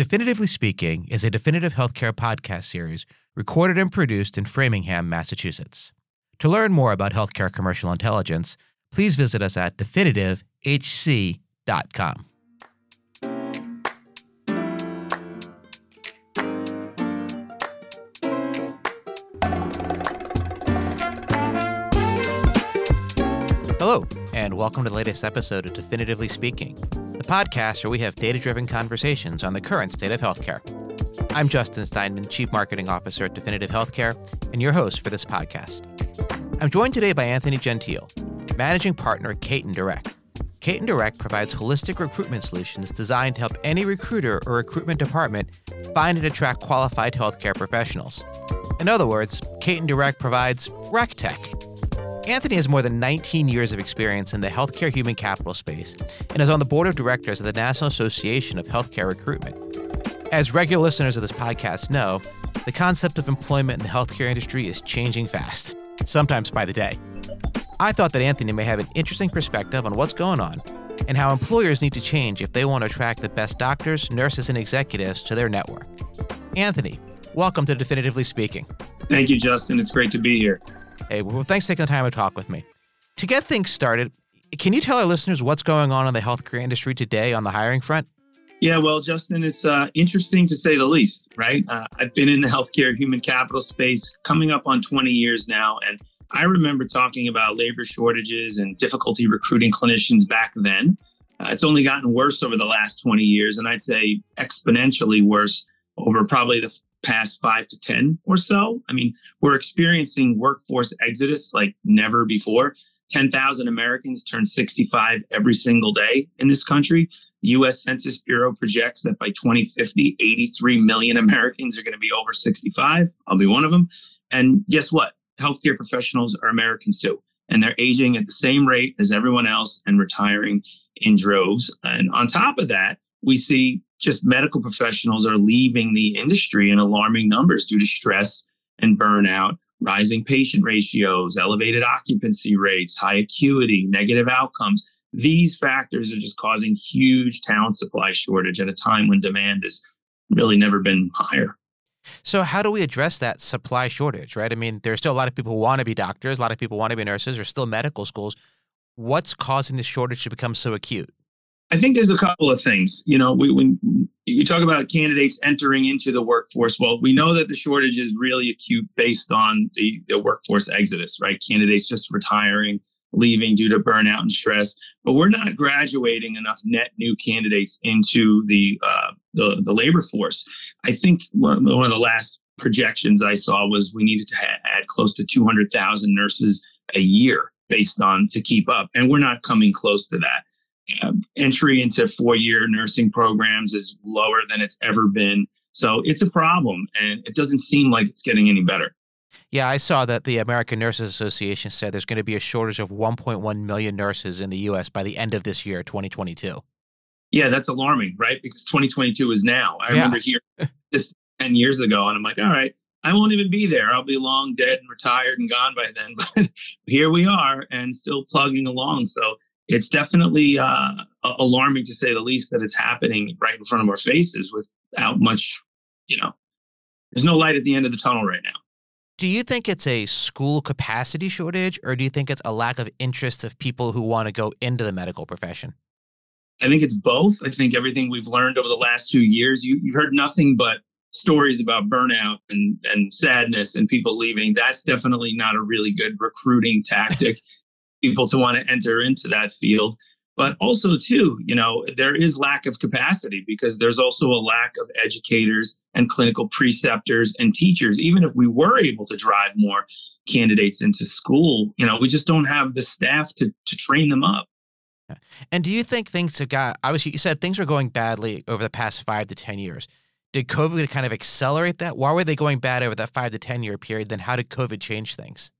Definitively Speaking is a definitive healthcare podcast series recorded and produced in Framingham, Massachusetts. To learn more about healthcare commercial intelligence, please visit us at definitivehc.com. Hello, and welcome to the latest episode of Definitively Speaking, the podcast where we have data driven conversations on the current state of healthcare. I'm Justin Steinman, Chief Marketing Officer at Definitive Healthcare, and your host for this podcast. I'm joined today by Anthony Gentile, Managing Partner at Katon Direct. Katon Direct provides holistic recruitment solutions designed to help any recruiter or recruitment department find and attract qualified healthcare professionals. In other words, Katon Direct provides RecTech Anthony has more than 19 years of experience in the healthcare human capital space and is on the board of directors of the National Association of Healthcare Recruitment. As regular listeners of this podcast know, the concept of employment in the healthcare industry is changing fast, sometimes by the day. I thought that Anthony may have an interesting perspective on what's going on and how employers need to change if they want to attract the best doctors, nurses, and executives to their network. Anthony, welcome to Definitively Speaking. Thank you, Justin. It's great to be here. Hey, well, thanks for taking the time to talk with me. To get things started, can you tell our listeners what's going on in the healthcare industry today on the hiring front? Yeah, well, Justin, it's uh, interesting to say the least, right? Uh, I've been in the healthcare human capital space coming up on 20 years now. And I remember talking about labor shortages and difficulty recruiting clinicians back then. Uh, it's only gotten worse over the last 20 years, and I'd say exponentially worse over probably the past five to 10 or so. I mean, we're experiencing workforce exodus like never before. 10,000 Americans turn 65 every single day in this country. The US Census Bureau projects that by 2050, 83 million Americans are going to be over 65. I'll be one of them. And guess what? Healthcare professionals are Americans too. And they're aging at the same rate as everyone else and retiring in droves. And on top of that, we see just medical professionals are leaving the industry in alarming numbers due to stress and burnout, rising patient ratios, elevated occupancy rates, high acuity, negative outcomes. These factors are just causing huge talent supply shortage at a time when demand has really never been higher. So, how do we address that supply shortage, right? I mean, there's still a lot of people who want to be doctors, a lot of people want to be nurses, or still medical schools. What's causing the shortage to become so acute? I think there's a couple of things. You know, we, when you talk about candidates entering into the workforce, well, we know that the shortage is really acute based on the, the workforce exodus, right? Candidates just retiring, leaving due to burnout and stress. But we're not graduating enough net new candidates into the uh, the, the labor force. I think one, one of the last projections I saw was we needed to ha- add close to 200,000 nurses a year based on to keep up, and we're not coming close to that uh, entry into four year nursing programs is lower than it's ever been. So it's a problem, and it doesn't seem like it's getting any better. Yeah, I saw that the American Nurses Association said there's going to be a shortage of 1.1 million nurses in the U.S. by the end of this year, 2022. Yeah, that's alarming, right? Because 2022 is now. I yeah. remember hearing this 10 years ago, and I'm like, all right, I won't even be there. I'll be long dead and retired and gone by then. But here we are and still plugging along. So it's definitely uh, alarming to say the least that it's happening right in front of our faces without much, you know, there's no light at the end of the tunnel right now. Do you think it's a school capacity shortage or do you think it's a lack of interest of people who want to go into the medical profession? I think it's both. I think everything we've learned over the last two years, you, you've heard nothing but stories about burnout and, and sadness and people leaving. That's definitely not a really good recruiting tactic people to want to enter into that field. But also too you know there is lack of capacity because there's also a lack of educators and clinical preceptors and teachers. Even if we were able to drive more candidates into school you know we just don't have the staff to to train them up. And do you think things have got obviously you said things were going badly over the past five to ten years. Did covid kind of accelerate that? Why were they going bad over that five to ten year period? Then how did covid change things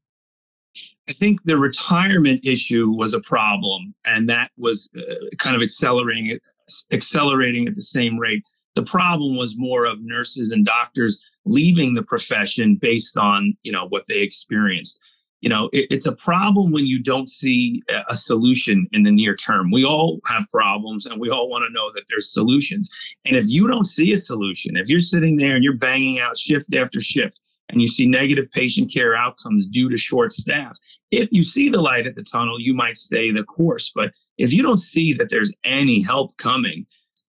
I think the retirement issue was a problem, and that was uh, kind of accelerating accelerating at the same rate. The problem was more of nurses and doctors leaving the profession based on you know what they experienced. you know, it, it's a problem when you don't see a solution in the near term. We all have problems and we all want to know that there's solutions. And if you don't see a solution, if you're sitting there and you're banging out shift after shift, and you see negative patient care outcomes due to short staff, if you see the light at the tunnel, you might stay the course. But if you don't see that there's any help coming,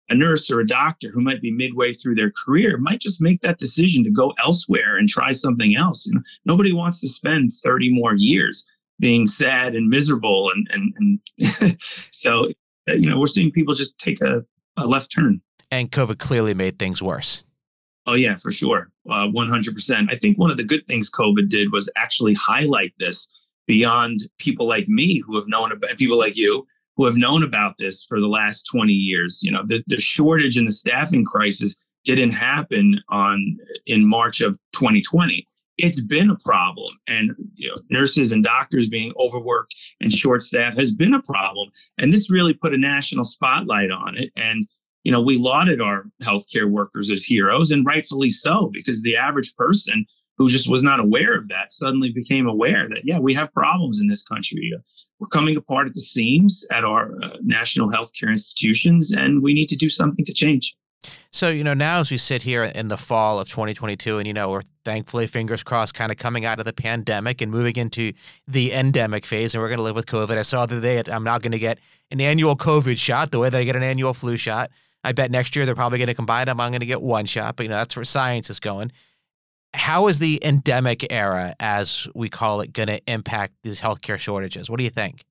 a nurse or a doctor who might be midway through their career might just make that decision to go elsewhere and try something else. You know, nobody wants to spend 30 more years being sad and miserable. And, and, and so, you know, we're seeing people just take a, a left turn. And COVID clearly made things worse. Oh, yeah, for sure. Uh, 100%. I think one of the good things COVID did was actually highlight this beyond people like me who have known about people like you who have known about this for the last 20 years. You know, the, the shortage and the staffing crisis didn't happen on in March of 2020. It's been a problem, and you know, nurses and doctors being overworked and short staffed has been a problem. And this really put a national spotlight on it. And you know, we lauded our healthcare workers as heroes, and rightfully so, because the average person who just was not aware of that suddenly became aware that yeah we have problems in this country. We're coming apart at the seams at our uh, national healthcare institutions and we need to do something to change. So you know now as we sit here in the fall of 2022 and you know we're thankfully fingers crossed kind of coming out of the pandemic and moving into the endemic phase and we're going to live with covid. I saw the other day i'm not going to get an annual covid shot the way that i get an annual flu shot i bet next year they're probably going to combine them i'm going to get one shot but you know that's where science is going how is the endemic era, as we call it, going to impact these healthcare shortages? What do you think?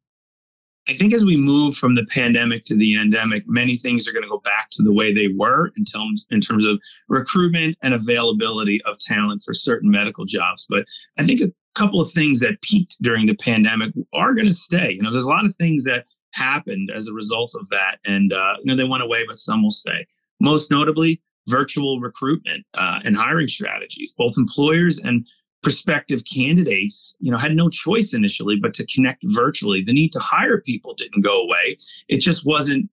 I think as we move from the pandemic to the endemic, many things are going to go back to the way they were in terms in terms of recruitment and availability of talent for certain medical jobs. But I think a couple of things that peaked during the pandemic are going to stay. You know, there's a lot of things that happened as a result of that, and uh, you know they went away, but some will stay. Most notably, virtual recruitment uh, and hiring strategies. Both employers and prospective candidates, you know, had no choice initially but to connect virtually. The need to hire people didn't go away. It just wasn't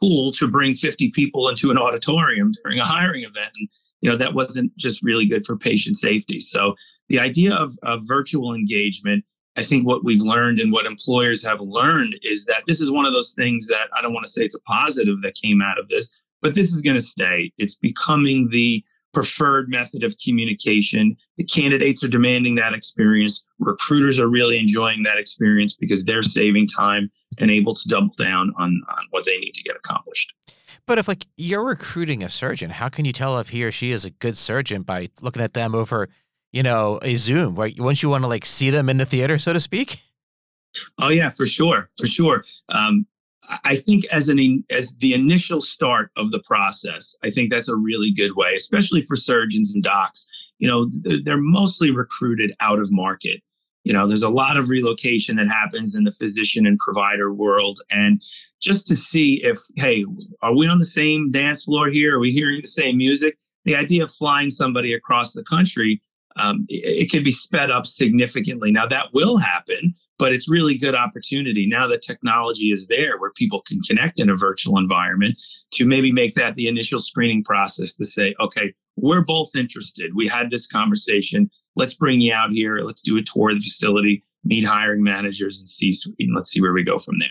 cool to bring 50 people into an auditorium during a hiring event. And, you know, that wasn't just really good for patient safety. So the idea of, of virtual engagement I think what we've learned and what employers have learned is that this is one of those things that I don't want to say it's a positive that came out of this, but this is going to stay. It's becoming the preferred method of communication. The candidates are demanding that experience. Recruiters are really enjoying that experience because they're saving time and able to double down on, on what they need to get accomplished. But if like you're recruiting a surgeon, how can you tell if he or she is a good surgeon by looking at them over, you know, a Zoom? Right? Once you want to like see them in the theater, so to speak. Oh yeah, for sure, for sure. Um, I think as an as the initial start of the process, I think that's a really good way, especially for surgeons and docs. You know, they're mostly recruited out of market. You know, there's a lot of relocation that happens in the physician and provider world, and just to see if, hey, are we on the same dance floor here? Are we hearing the same music? The idea of flying somebody across the country um, it, it, can be sped up significantly. Now that will happen, but it's really good opportunity now that technology is there where people can connect in a virtual environment to maybe make that the initial screening process to say, okay, we're both interested. We had this conversation. Let's bring you out here. Let's do a tour of the facility, meet hiring managers and see, and let's see where we go from there.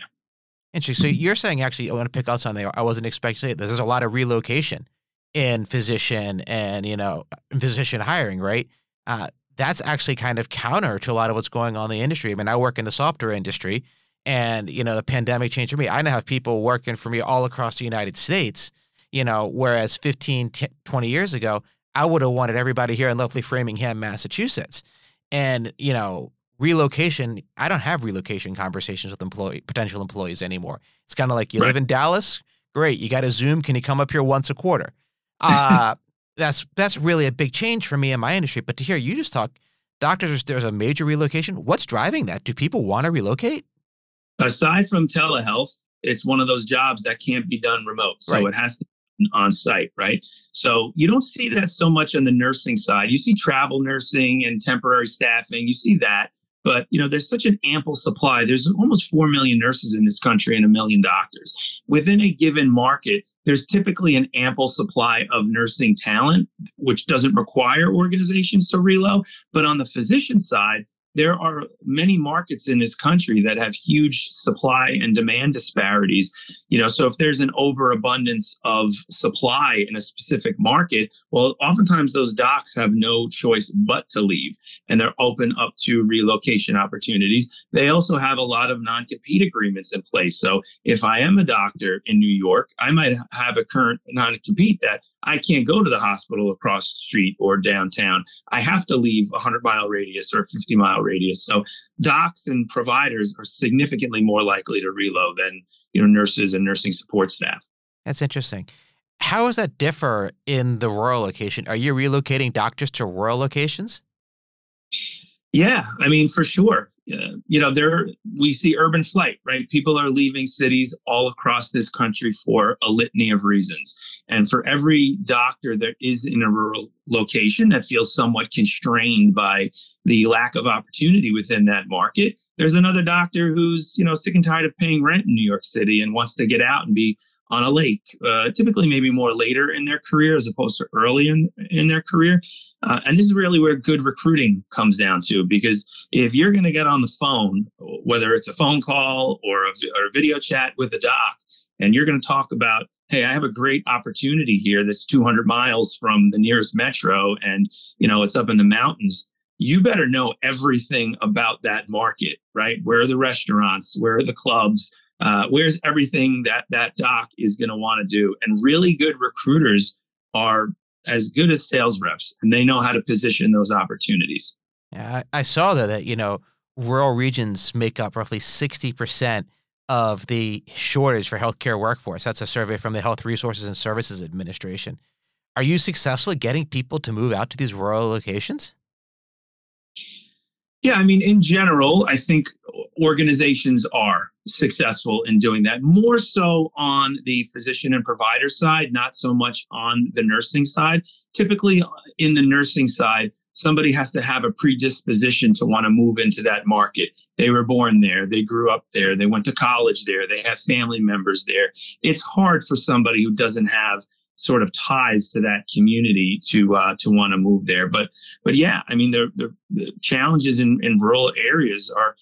Interesting. So you're saying actually, I want to pick out something I wasn't expecting. This. There's a lot of relocation in physician and you know physician hiring, right? Uh, that's actually kind of counter to a lot of what's going on in the industry. I mean, I work in the software industry, and you know, the pandemic changed for me. I now have people working for me all across the United States. You know, whereas 15, 20 years ago, I would have wanted everybody here in lovely Framingham, Massachusetts. And you know, relocation. I don't have relocation conversations with employee potential employees anymore. It's kind of like you right. live in Dallas, great. You got a Zoom. Can you come up here once a quarter? Uh, that's that's really a big change for me in my industry. But to hear you just talk, doctors, there's a major relocation. What's driving that? Do people want to relocate? Aside from telehealth, it's one of those jobs that can't be done remote. So right. it has to be on site, right? So you don't see that so much on the nursing side. You see travel nursing and temporary staffing. You see that. But you know, there's such an ample supply. There's almost four million nurses in this country and a million doctors. Within a given market, there's typically an ample supply of nursing talent, which doesn't require organizations to reload. But on the physician side, there are many markets in this country that have huge supply and demand disparities. You know, so if there's an overabundance of supply in a specific market, well, oftentimes those docs have no choice but to leave and they're open up to relocation opportunities. They also have a lot of non compete agreements in place. So if I am a doctor in New York, I might have a current non compete that I can't go to the hospital across the street or downtown. I have to leave a 100 mile radius or 50 mile radius. So docs and providers are significantly more likely to reload than you know nurses and nursing support staff. That's interesting. How does that differ in the rural location? Are you relocating doctors to rural locations? Yeah, I mean, for sure. You know, there we see urban flight, right? People are leaving cities all across this country for a litany of reasons. And for every doctor that is in a rural location that feels somewhat constrained by the lack of opportunity within that market, there's another doctor who's, you know, sick and tired of paying rent in New York City and wants to get out and be on a lake, uh, typically maybe more later in their career as opposed to early in, in their career. Uh, and this is really where good recruiting comes down to because if you're going to get on the phone, whether it's a phone call or a, or a video chat with a doc, and you're going to talk about, hey, I have a great opportunity here that's 200 miles from the nearest metro and, you know, it's up in the mountains you better know everything about that market, right? Where are the restaurants? Where are the clubs? Uh, where's everything that that doc is going to want to do? And really good recruiters are as good as sales reps, and they know how to position those opportunities. Yeah, I, I saw though that you know rural regions make up roughly sixty percent of the shortage for healthcare workforce. That's a survey from the Health Resources and Services Administration. Are you successful at getting people to move out to these rural locations? Yeah, I mean, in general, I think organizations are successful in doing that, more so on the physician and provider side, not so much on the nursing side. Typically, in the nursing side, somebody has to have a predisposition to want to move into that market. They were born there, they grew up there, they went to college there, they have family members there. It's hard for somebody who doesn't have sort of ties to that community to uh, to want to move there. But but yeah, I mean the the, the challenges in, in rural areas are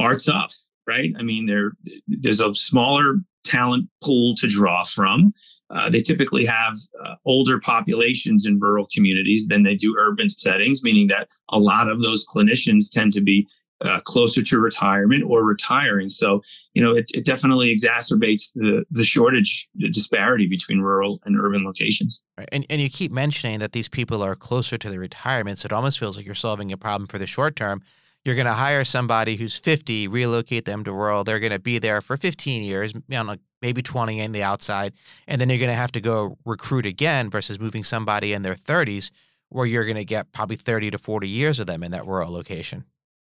are tough, right? I mean there there's a smaller talent pool to draw from. Uh, they typically have uh, older populations in rural communities than they do urban settings, meaning that a lot of those clinicians tend to be uh, closer to retirement or retiring. So, you know, it, it definitely exacerbates the, the shortage, the disparity between rural and urban locations. Right. And, and you keep mentioning that these people are closer to the retirement. So it almost feels like you're solving a problem for the short term. You're going to hire somebody who's 50, relocate them to rural. They're going to be there for 15 years, know, maybe 20 in the outside. And then you're going to have to go recruit again versus moving somebody in their 30s where you're going to get probably 30 to 40 years of them in that rural location.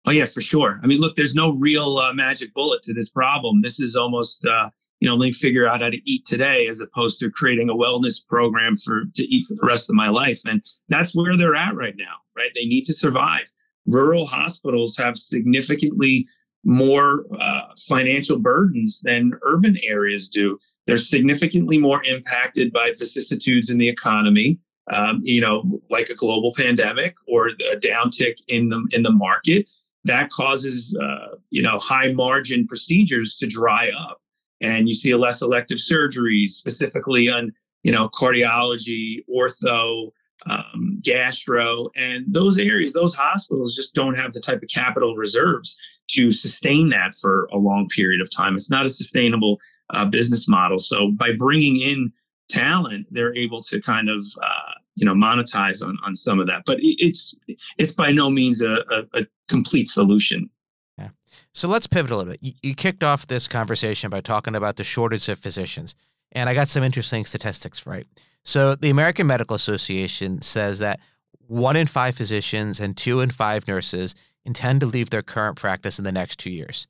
Oh yeah, for sure. I mean, look, there's no real uh, magic bullet to this problem. This is almost, uh, you know, let me figure out how to eat today, as opposed to creating a wellness program for to eat for the rest of my life. And that's where they're at right now, right? They need to survive. Rural hospitals have significantly more uh, financial burdens than urban areas do. They're significantly more impacted by vicissitudes in the economy. Um, you know, like a global pandemic or a downtick in the in the market that causes uh, you know high margin procedures to dry up and you see a less elective surgeries specifically on you know cardiology ortho um, gastro and those areas those hospitals just don't have the type of capital reserves to sustain that for a long period of time. It's not a sustainable uh, business model. So by bringing in talent they're able to kind of uh, you know monetize on on some of that. But it's it's by no means a, a, a complete solution. Yeah. So let's pivot a little bit. You, you, kicked off this conversation by talking about the shortage of physicians and i got some interesting statistics right? So the american medical association says that one in five physicians and two in five nurses intend to leave their current practice in the next two years.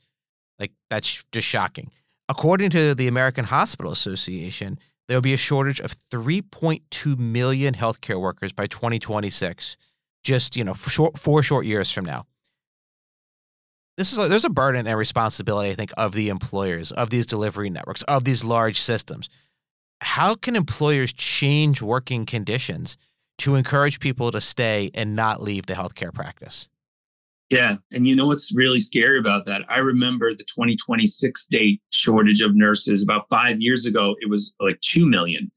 Like that's just shocking. According to the american hospital association there will be a shortage of 3.2 million healthcare workers by 2026, just you know, short, four short years from now. This is a, there's a burden and responsibility, I think, of the employers of these delivery networks of these large systems. How can employers change working conditions to encourage people to stay and not leave the healthcare practice? Yeah. And you know what's really scary about that? I remember the 2026 date shortage of nurses about five years ago, it was like 2 million.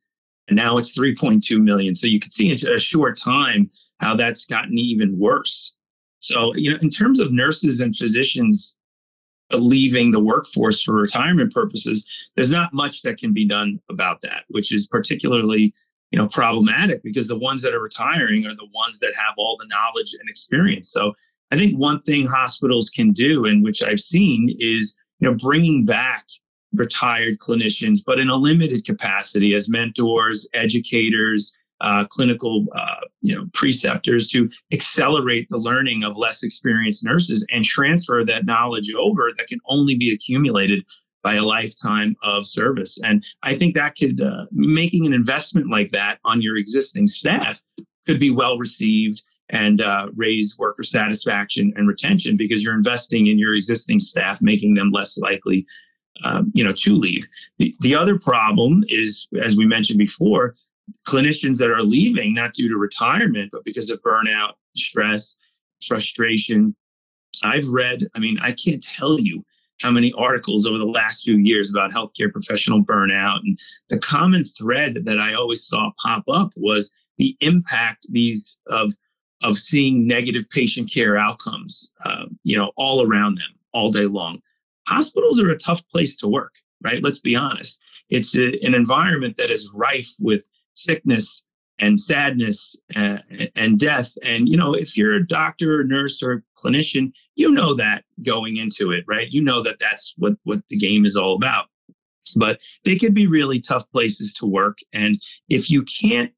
And now it's 3.2 million. So you can see in a short time how that's gotten even worse. So, you know, in terms of nurses and physicians leaving the workforce for retirement purposes, there's not much that can be done about that, which is particularly you know problematic because the ones that are retiring are the ones that have all the knowledge and experience. So i think one thing hospitals can do and which i've seen is you know bringing back retired clinicians but in a limited capacity as mentors educators uh, clinical uh, you know preceptors to accelerate the learning of less experienced nurses and transfer that knowledge over that can only be accumulated by a lifetime of service. And I think that could, uh, making an investment like that on your existing staff could be well received and uh, raise worker satisfaction and retention because you're investing in your existing staff, making them less likely, um, you know, to leave. The, the other problem is, as we mentioned before, clinicians that are leaving not due to retirement, but because of burnout, stress, frustration. I've read, I mean, I can't tell you how many articles over the last few years about healthcare professional burnout. And the common thread that I always saw pop up was the impact these of of seeing negative patient care outcomes, uh, you know, all around them all day long. Hospitals are a tough place to work, right? Let's be honest. It's a, an environment that is rife with sickness and sadness and, uh, and death. And, you know, if you're a doctor, or nurse, or clinician, you know that going into it, right? You know that that's what, what the game is all about. But they can be really tough places to work. And if you can't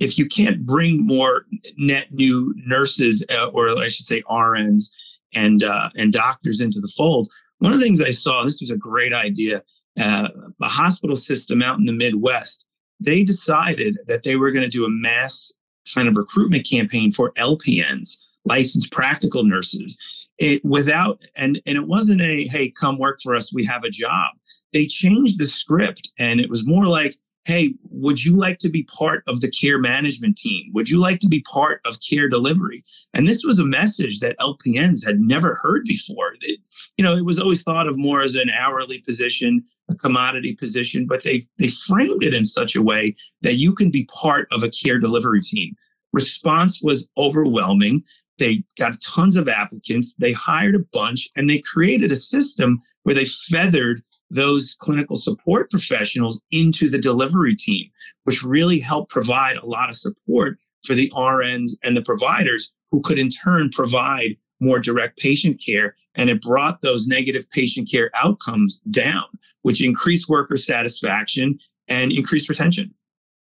if you can't bring more net new nurses uh, or I should say RNs and uh, and doctors into the fold, one of the things I saw this was a great idea. Uh, a hospital system out in the Midwest they decided that they were going to do a mass kind of recruitment campaign for LPNs, licensed practical nurses. It without and and it wasn't a hey come work for us we have a job. They changed the script and it was more like hey, would you like to be part of the care management team? Would you like to be part of care delivery? And this was a message that LPNs had never heard before. It, you know, it was always thought of more as an hourly position, a commodity position, but they they framed it in such a way that you can be part of a care delivery team. Response was overwhelming. They got tons of applicants. They hired a bunch and they created a system where they feathered those clinical support professionals into the delivery team, which really helped provide a lot of support for the RNs and the providers who could in turn provide more direct patient care. And it brought those negative patient care outcomes down, which increased worker satisfaction and increased retention.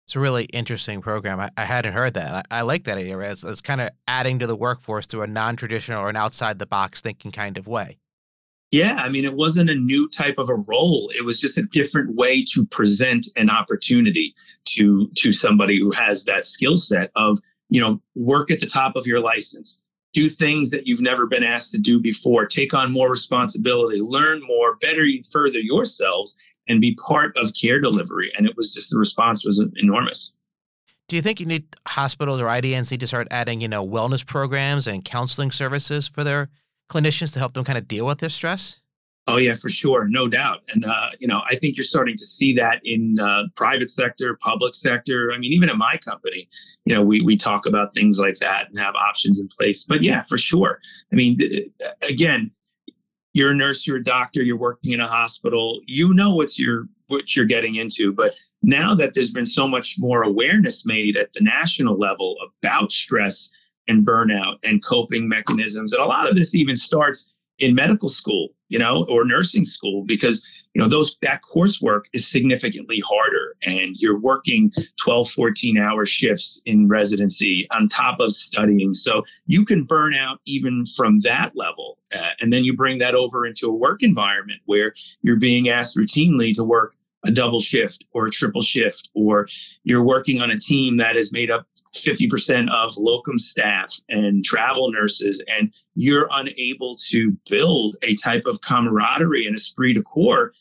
It's a really interesting program. I, I hadn't heard that. I, I like that idea. It's, it's kind of adding to the workforce through a non traditional or an outside the box thinking kind of way. Yeah, I mean, it wasn't a new type of a role. It was just a different way to present an opportunity to to somebody who has that skill set of, you know, work at the top of your license, do things that you've never been asked to do before, take on more responsibility, learn more, better further yourselves, and be part of care delivery. And it was just the response was enormous. Do you think you need hospitals or IDNs need to start adding, you know, wellness programs and counseling services for their clinicians to help them kind of deal with this stress? Oh yeah, for sure, no doubt. And uh, you know, I think you're starting to see that in uh, private sector, public sector. I mean, even in my company, you know, we we talk about things like that and have options in place. But yeah, for sure. I mean, th- again, you're a nurse, you're a doctor, you're working in a hospital. You know what you're what you're getting into. But now that there's been so much more awareness made at the national level about stress and burnout and coping mechanisms. And a lot of this even starts in medical school, you know, or nursing school because you know those that coursework is significantly harder and you're working 12 14 hour shifts in residency on top of studying so you can burn out even from that level uh, and then you bring that over into a work environment where you're being asked routinely to work a double shift or a triple shift, or you're working on a team that is made up 50% of locum staff and travel nurses, and you're unable to build a type of camaraderie and esprit de corps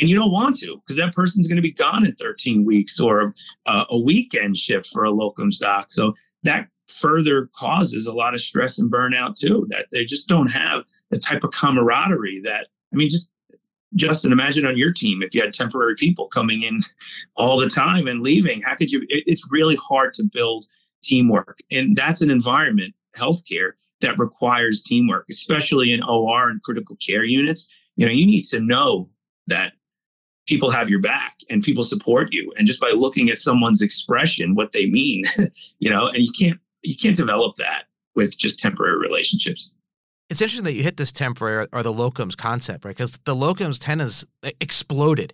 and you don't want to because that person's going to be gone in 13 weeks or uh, a weekend shift for a locum doc. So that further causes a lot of stress and burnout too. That they just don't have the type of camaraderie that I mean, just Justin, imagine on your team if you had temporary people coming in all the time and leaving. How could you? It, it's really hard to build teamwork, and that's an environment, healthcare, that requires teamwork, especially in OR and critical care units. You know, you need to know that people have your back and people support you, and just by looking at someone's expression, what they mean, you know, and you can't you can't develop that with just temporary relationships. It's interesting that you hit this temporary or the locums concept, right? Because the locums tenens exploded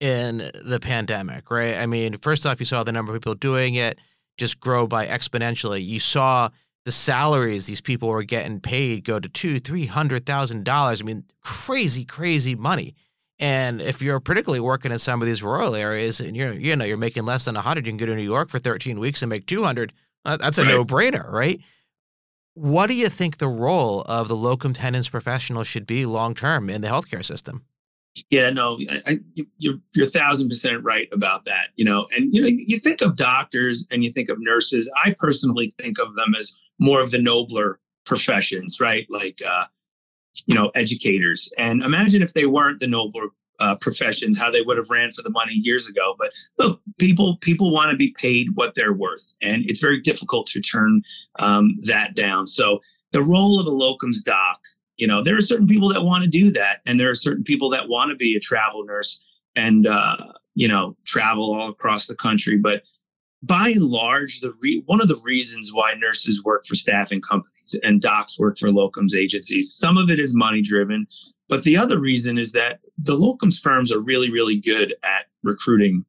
in the pandemic, right? I mean, first off, you saw the number of people doing it just grow by exponentially. You saw the salaries these people were getting paid go to two, three hundred thousand dollars. I mean, crazy, crazy money. And if you're particularly working in some of these rural areas and you're, you know, you're making less than a hundred, you can go to New York for 13 weeks and make 200. Uh, that's a right. no brainer, right? What do you think the role of the locum tenens professional should be long term in the healthcare system? Yeah, no, I, I, you're you're a thousand percent right about that. You know, and you know, you think of doctors and you think of nurses. I personally think of them as more of the nobler professions, right? Like, uh, you know, educators. And imagine if they weren't the nobler uh, professions, how they would have ran for the money years ago. But look, people people want to be paid what they're worth, and it's very difficult to turn um, that down. So the role of a locums doc, you know, there are certain people that want to do that, and there are certain people that want to be a travel nurse and uh, you know travel all across the country. But by and large, the re- one of the reasons why nurses work for staffing companies and docs work for locums agencies, some of it is money driven, but the other reason is that the locums firms are really, really good at recruiting,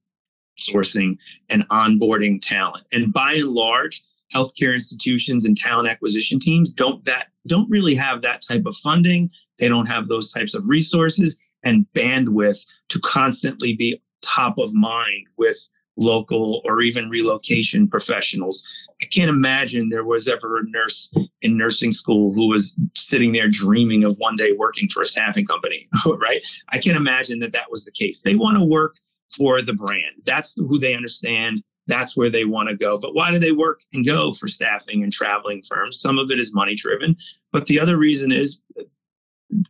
sourcing, and onboarding talent. And by and large, healthcare institutions and talent acquisition teams don't that don't really have that type of funding. They don't have those types of resources and bandwidth to constantly be top of mind with local or even relocation professionals. I can't imagine there was ever a nurse in nursing school who was sitting there dreaming of one day working for a staffing company, right? I can't imagine that that was the case. They want to work for the brand. That's who they understand. That's where they want to go. But why do they work and go for staffing and traveling firms? Some of it is money driven, but the other reason is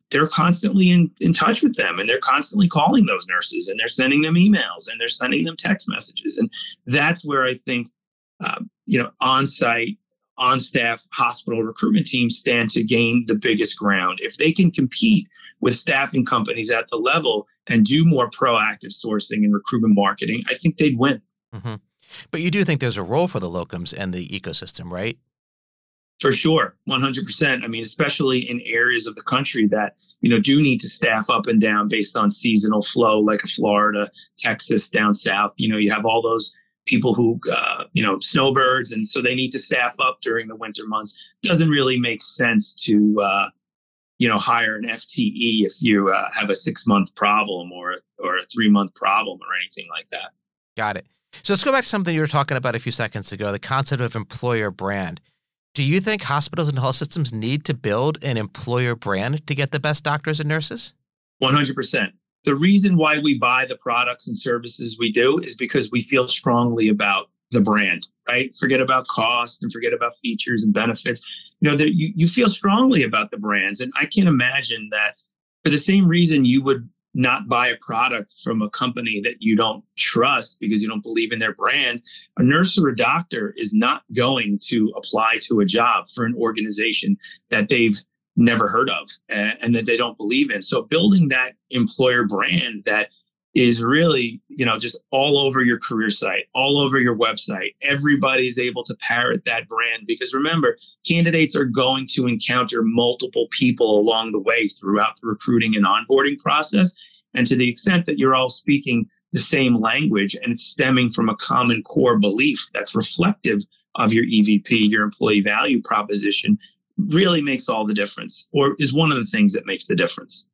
they're constantly in, in touch with them and they're constantly calling those nurses and they're sending them emails and they're sending them text messages. And that's where I think, uh, you know, on site, on staff hospital recruitment teams stand to gain the biggest ground. If they can compete with staffing companies at the level and do more proactive sourcing and recruitment marketing, I think they'd win. Mm-hmm. But you do think there's a role for the locums and the ecosystem, right? For sure, 100%. I mean, especially in areas of the country that, you know, do need to staff up and down based on seasonal flow, like Florida, Texas, down south. You know, you have all those people who, uh, you know, snowbirds, and so they need to staff up during the winter months. Doesn't really make sense to, uh, you know, hire an FTE if you uh, have a six month problem or or a three month problem or anything like that. Got it. So let's go back to something you were talking about a few seconds ago: the concept of employer brand. Do you think hospitals and health systems need to build an employer brand to get the best doctors and nurses? 100%. The reason why we buy the products and services we do is because we feel strongly about the brand, right? Forget about cost and forget about features and benefits. You know, that you, you feel strongly about the brands. And I can't imagine that for the same reason you would not buy a product from a company that you don't trust because you don't believe in their brand. A nurse or a doctor is not going to apply to a job for an organization that they've never heard of and, and that they don't believe in. So building that employer brand that is really, you know, just all over your career site, all over your website. Everybody's able to parrot that brand because remember, candidates are going to encounter multiple people along the way throughout the recruiting and onboarding process. And to the extent that you're all speaking the same language and it's stemming from a common core belief that's reflective of your EVP, your employee value proposition, really makes all the difference or is one of the things that makes the difference.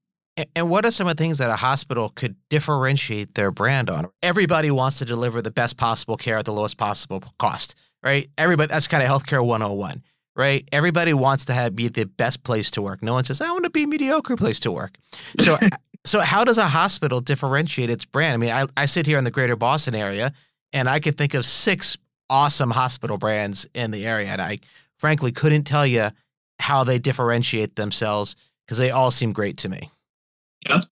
And what are some of the things that a hospital could differentiate their brand on? Everybody wants to deliver the best possible care at the lowest possible cost, right? Everybody, that's kind of healthcare 101, right? Everybody wants to have be the best place to work. No one says, I want to be a mediocre place to work. So, so how does a hospital differentiate its brand? I mean, I, I sit here in the greater Boston area and I could think of six awesome hospital brands in the area. And I frankly couldn't tell you how they differentiate themselves because they all seem great to me. Yep.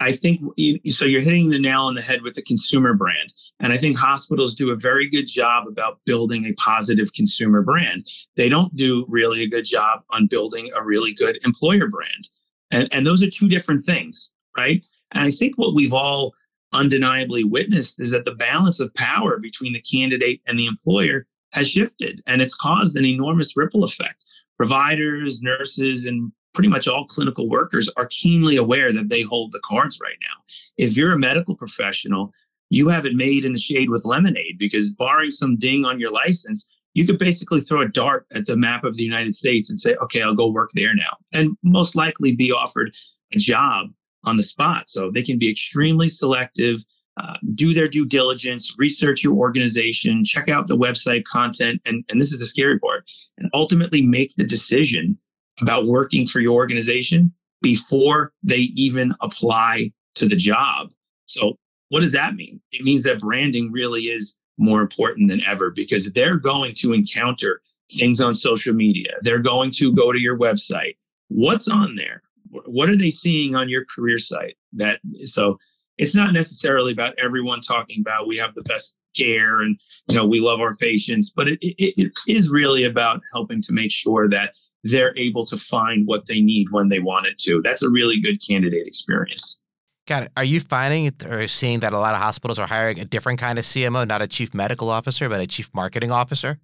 I think so. You're hitting the nail on the head with the consumer brand. And I think hospitals do a very good job about building a positive consumer brand. They don't do really a good job on building a really good employer brand. And, and those are two different things, right? And I think what we've all undeniably witnessed is that the balance of power between the candidate and the employer has shifted and it's caused an enormous ripple effect. Providers, nurses, and pretty much all clinical workers are keenly aware that they hold the cards right now. If you're a medical professional, you have it made in the shade with lemonade because barring some ding on your license, you could basically throw a dart at the map of the United States and say, okay, I'll go work there now, and most likely be offered a job on the spot. So they can be extremely selective, uh, do their due diligence, research your organization, check out the website content, and, and this is the scary part, and ultimately make the decision about working for your organization before they even apply to the job. So, what does that mean? It means that branding really is more important than ever because they're going to encounter things on social media. They're going to go to your website. What's on there? What are they seeing on your career site? That so it's not necessarily about everyone talking about we have the best care and you know we love our patients, but it, it, it is really about helping to make sure that they're able to find what they need when they want it to. That's a really good candidate experience. Got it. Are you finding or seeing that a lot of hospitals are hiring a different kind of CMO, not a chief medical officer, but a chief marketing officer?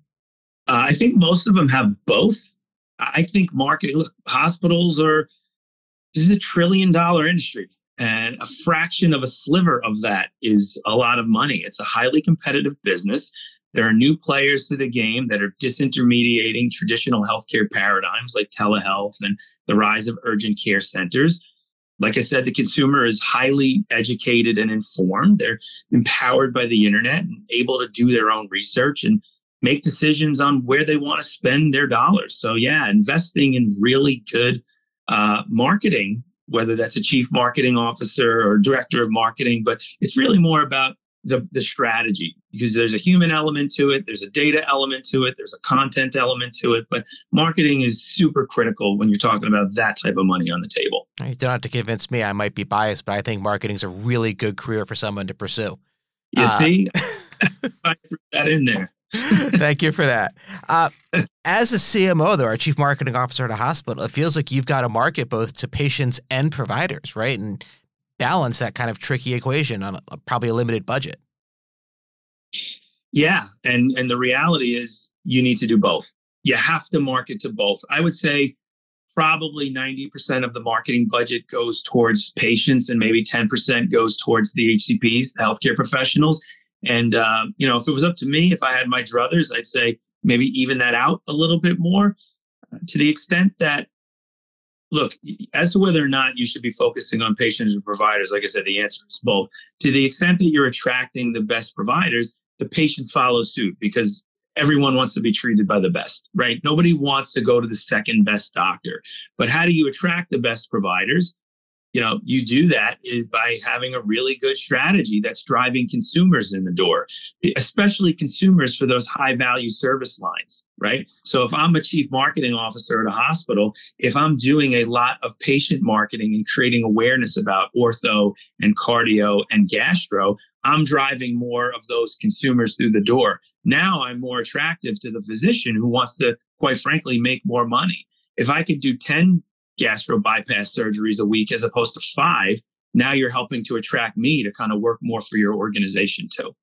Uh, I think most of them have both. I think marketing, look, hospitals are, this is a trillion dollar industry. And a fraction of a sliver of that is a lot of money. It's a highly competitive business. There are new players to the game that are disintermediating traditional healthcare paradigms like telehealth and the rise of urgent care centers. Like I said, the consumer is highly educated and informed. They're empowered by the internet and able to do their own research and make decisions on where they want to spend their dollars. So, yeah, investing in really good uh, marketing, whether that's a chief marketing officer or director of marketing, but it's really more about the, the strategy because there's a human element to it, there's a data element to it, there's a content element to it. But marketing is super critical when you're talking about that type of money on the table. You don't have to convince me. I might be biased, but I think marketing is a really good career for someone to pursue. You uh, see, I threw that in there. Thank you for that. Uh, as a CMO, though, our chief marketing officer at a hospital, it feels like you've got to market both to patients and providers, right? And balance that kind of tricky equation on a, probably a limited budget. Yeah, and and the reality is you need to do both. You have to market to both. I would say probably 90% of the marketing budget goes towards patients and maybe 10% goes towards the HCPs, the healthcare professionals. And uh, you know, if it was up to me, if I had my druthers, I'd say maybe even that out a little bit more uh, to the extent that look, as to whether or not you should be focusing on patients and providers, like I said, the answer is both. To the extent that you're attracting the best providers, the patients follow suit because everyone wants to be treated by the best, right? Nobody wants to go to the second best doctor. But how do you attract the best providers? You know you do that by having a really good strategy that's driving consumers in the door especially consumers for those high value service lines right? So if i'm a chief marketing officer at a hospital if i'm doing a lot of patient marketing and creating awareness about ortho and cardio and gastro i'm driving more of those consumers through the door. Now i'm more attractive to the physician who wants to quite frankly make more money. If I could do 10 gastro bypass surgeries a week as opposed to five, now you're helping to attract me to kind of work more for your organization too.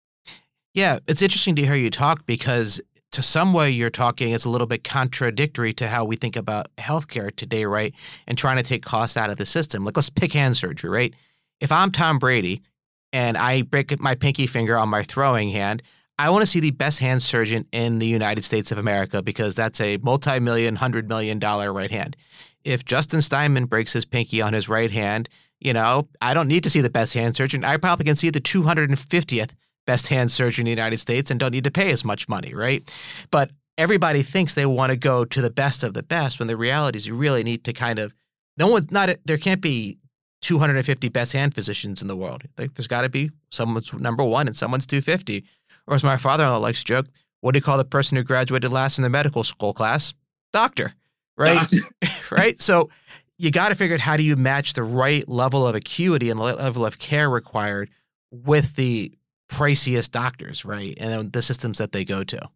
Yeah, it's interesting to hear you talk because to some way you're talking is a little bit contradictory to how we think about healthcare today, right? And trying to take costs out of the system. Like let's pick hand surgery, right? If I'm Tom Brady and I break my pinky finger on my throwing hand, I want to see the best hand surgeon in the United States of America because that's a multi-million, hundred million dollar right hand if Justin Steinman breaks his pinky on his right hand, you know, I don't need to see the best hand surgeon. I probably can see the 250th best hand surgeon in the United States and don't need to pay as much money, right? But everybody thinks they want to go to the best of the best when the reality is you really need to kind of no one not there can't be 250 best hand physicians in the world. There's got to be someone's number one and someone's 250. Or as my father-in-law likes to joke, what do you call the person who graduated last in the medical school class? Doctor, right? Right. So you got to figure out how do you match the right level of acuity and the level of care required with the priciest doctors, right? And the systems that they go to.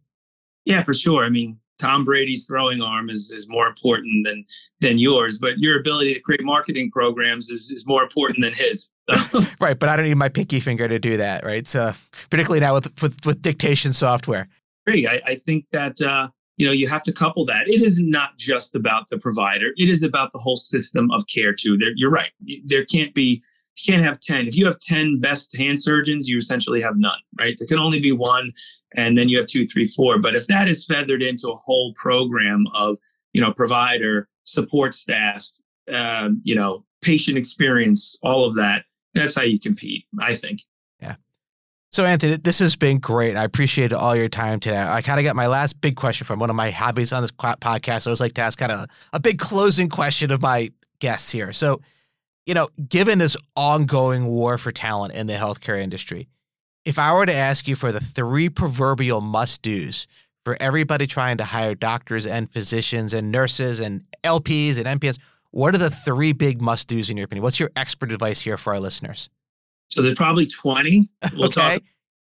Yeah, for sure. I mean, Tom Brady's throwing arm is, is more important than than yours, but your ability to create marketing programs is, is more important than his. right, but I don't need my pinky finger to do that, right? So particularly now with with, with dictation software. Great. I, I think that uh, you know you have to couple that. It is not just about the provider; it is about the whole system of care too. There, you're right. There can't be you can't have 10 if you have 10 best hand surgeons you essentially have none right there can only be one and then you have two three four but if that is feathered into a whole program of you know provider support staff um, you know patient experience all of that that's how you compete i think so anthony this has been great i appreciate all your time today i kind of got my last big question from one of my hobbies on this podcast i was like to ask kind of a big closing question of my guests here so you know, given this ongoing war for talent in the healthcare industry, if I were to ask you for the three proverbial must dos for everybody trying to hire doctors and physicians and nurses and LPs and NPs, what are the three big must dos in your opinion? What's your expert advice here for our listeners? So there's probably 20. We'll okay. talk,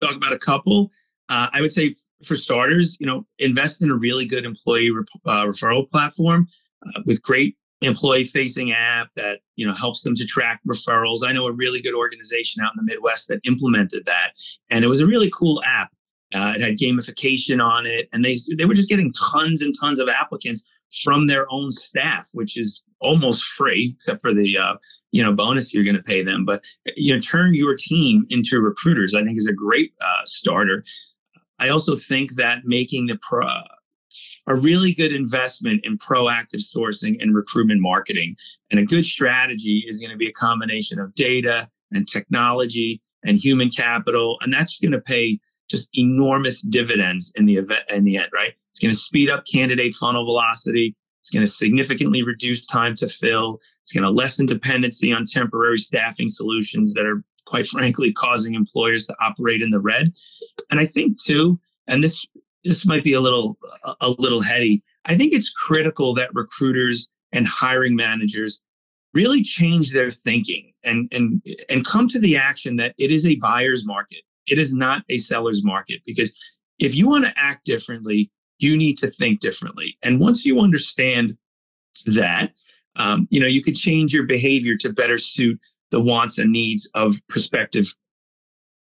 talk about a couple. Uh, I would say for starters, you know, invest in a really good employee re- uh, referral platform uh, with great employee facing app that you know helps them to track referrals i know a really good organization out in the midwest that implemented that and it was a really cool app uh, it had gamification on it and they they were just getting tons and tons of applicants from their own staff which is almost free except for the uh, you know bonus you're going to pay them but you know turn your team into recruiters i think is a great uh, starter i also think that making the pro a really good investment in proactive sourcing and recruitment marketing. And a good strategy is going to be a combination of data and technology and human capital. And that's going to pay just enormous dividends in the event in the end, right? It's going to speed up candidate funnel velocity. It's going to significantly reduce time to fill. It's going to lessen dependency on temporary staffing solutions that are quite frankly causing employers to operate in the red. And I think too, and this this might be a little a little heady. I think it's critical that recruiters and hiring managers really change their thinking and and and come to the action that it is a buyer's market. It is not a seller's market because if you want to act differently, you need to think differently. And once you understand that, um, you know, you could change your behavior to better suit the wants and needs of prospective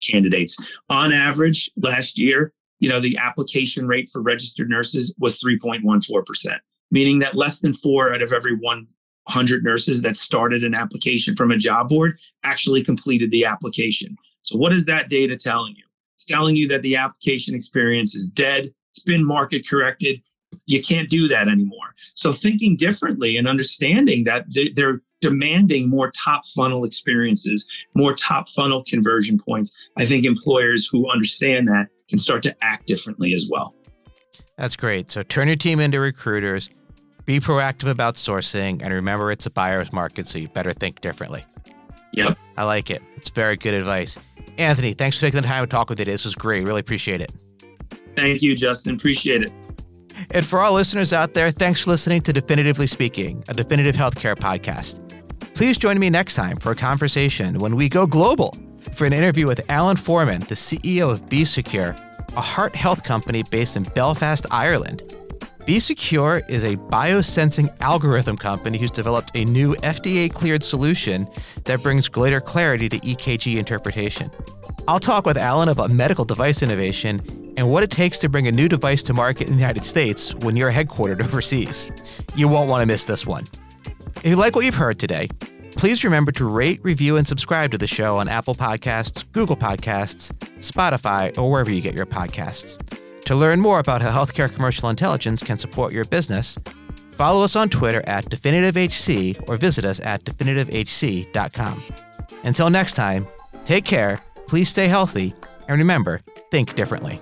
candidates. On average, last year, you know, the application rate for registered nurses was 3.14%, meaning that less than four out of every 100 nurses that started an application from a job board actually completed the application. So, what is that data telling you? It's telling you that the application experience is dead, it's been market corrected. You can't do that anymore. So, thinking differently and understanding that they're demanding more top funnel experiences, more top funnel conversion points. I think employers who understand that can start to act differently as well. That's great. So turn your team into recruiters, be proactive about sourcing, and remember it's a buyer's market, so you better think differently. Yep. I like it. It's very good advice. Anthony, thanks for taking the time to talk with me. This was great. Really appreciate it. Thank you, Justin. Appreciate it. And for all listeners out there, thanks for listening to Definitively Speaking, a definitive healthcare podcast. Please join me next time for a conversation when we go global for an interview with Alan Foreman, the CEO of B-Secur, a heart health company based in Belfast, Ireland. B-Secur is a biosensing algorithm company who's developed a new FDA-cleared solution that brings greater clarity to EKG interpretation. I'll talk with Alan about medical device innovation and what it takes to bring a new device to market in the United States when you're headquartered overseas. You won't want to miss this one. If you like what you've heard today, please remember to rate, review, and subscribe to the show on Apple Podcasts, Google Podcasts, Spotify, or wherever you get your podcasts. To learn more about how healthcare commercial intelligence can support your business, follow us on Twitter at DefinitiveHC or visit us at definitivehc.com. Until next time, take care, please stay healthy, and remember, think differently.